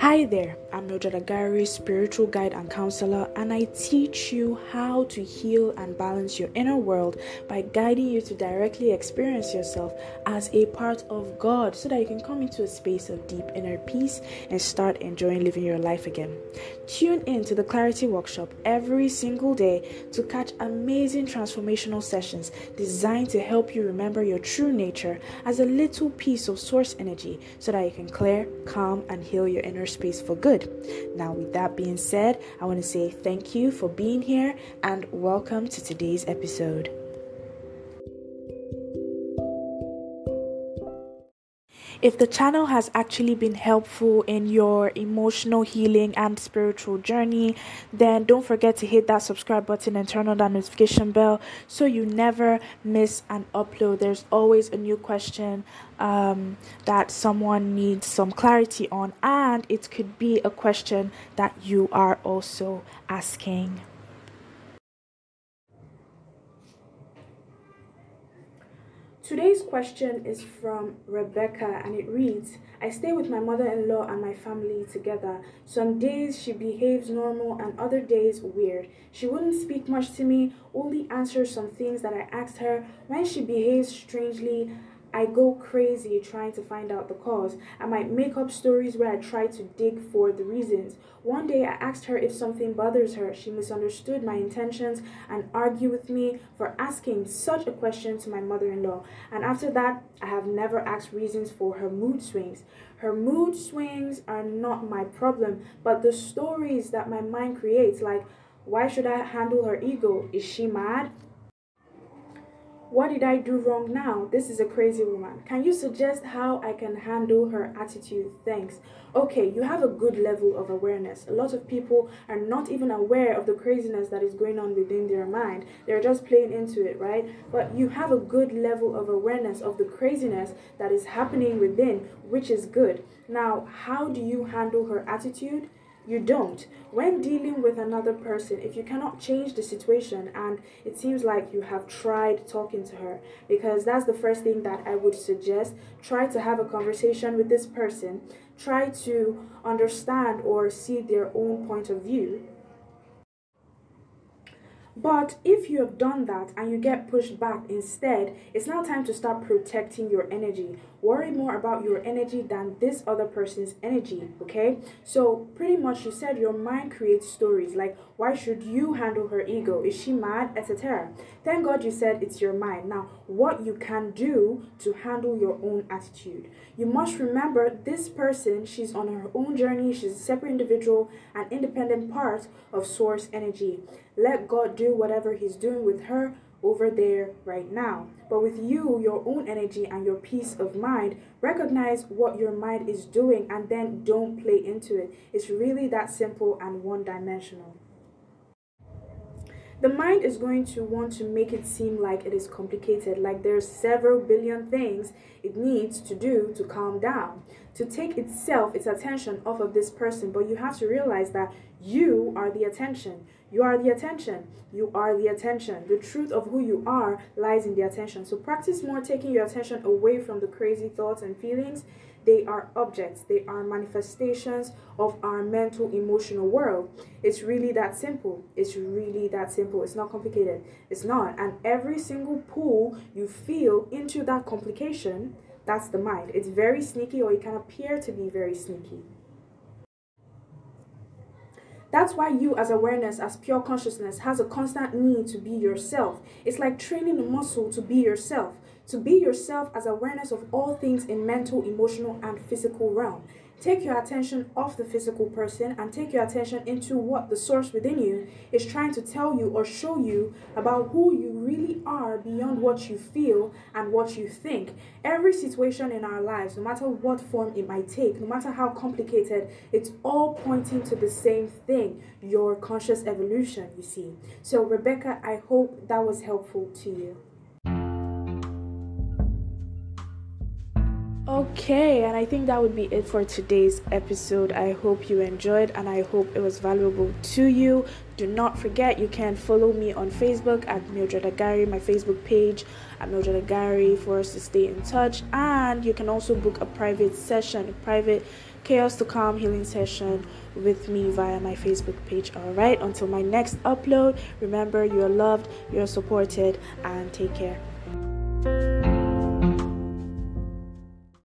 Hi there, I'm Mildred Agary, spiritual guide and counselor, and I teach you how to heal and balance your inner world by guiding you to directly experience yourself as a part of God so that you can come into a space of deep inner peace and start enjoying living your life again. Tune in to the Clarity Workshop every single day to catch amazing transformational sessions designed to help you remember your true nature as a little piece of source energy so that you can clear, calm, and heal your inner space for good. Now, with that being said, I want to say thank you for being here and welcome to today's episode. If the channel has actually been helpful in your emotional healing and spiritual journey, then don't forget to hit that subscribe button and turn on that notification bell so you never miss an upload. There's always a new question um, that someone needs some clarity on, and it could be a question that you are also asking. Today's question is from Rebecca and it reads I stay with my mother in law and my family together. Some days she behaves normal and other days weird. She wouldn't speak much to me, only answer some things that I asked her. When she behaves strangely, I go crazy trying to find out the cause. I might make up stories where I try to dig for the reasons. One day I asked her if something bothers her. She misunderstood my intentions and argued with me for asking such a question to my mother in law. And after that, I have never asked reasons for her mood swings. Her mood swings are not my problem, but the stories that my mind creates, like, why should I handle her ego? Is she mad? What did I do wrong now? This is a crazy woman. Can you suggest how I can handle her attitude? Thanks. Okay, you have a good level of awareness. A lot of people are not even aware of the craziness that is going on within their mind. They're just playing into it, right? But you have a good level of awareness of the craziness that is happening within, which is good. Now, how do you handle her attitude? You don't. When dealing with another person, if you cannot change the situation and it seems like you have tried talking to her, because that's the first thing that I would suggest, try to have a conversation with this person, try to understand or see their own point of view but if you have done that and you get pushed back instead, it's now time to start protecting your energy. Worry more about your energy than this other person's energy, okay? So, pretty much, you said your mind creates stories like, why should you handle her ego? Is she mad? etc. Thank God you said it's your mind. Now, what you can do to handle your own attitude. You must remember this person, she's on her own journey, she's a separate individual, an independent part of source energy. Let God do whatever He's doing with her over there right now. But with you, your own energy and your peace of mind, recognize what your mind is doing and then don't play into it. It's really that simple and one dimensional. The mind is going to want to make it seem like it is complicated, like there's several billion things it needs to do to calm down, to take itself, its attention off of this person. But you have to realize that you are the attention. You are the attention. You are the attention. The truth of who you are lies in the attention. So practice more taking your attention away from the crazy thoughts and feelings. They are objects, they are manifestations of our mental emotional world. It's really that simple. It's really that simple. It's not complicated. It's not. And every single pull you feel into that complication, that's the mind. It's very sneaky, or it can appear to be very sneaky. That's why you, as awareness, as pure consciousness, has a constant need to be yourself. It's like training a muscle to be yourself. To be yourself as awareness of all things in mental, emotional, and physical realm. Take your attention off the physical person and take your attention into what the source within you is trying to tell you or show you about who you really are beyond what you feel and what you think. Every situation in our lives, no matter what form it might take, no matter how complicated, it's all pointing to the same thing your conscious evolution, you see. So, Rebecca, I hope that was helpful to you. Okay, and I think that would be it for today's episode. I hope you enjoyed and I hope it was valuable to you. Do not forget you can follow me on Facebook at Mildred Agary, my Facebook page at Mildred Agary for us to stay in touch. And you can also book a private session, a private chaos to calm healing session with me via my Facebook page. All right, until my next upload, remember you are loved, you are supported, and take care.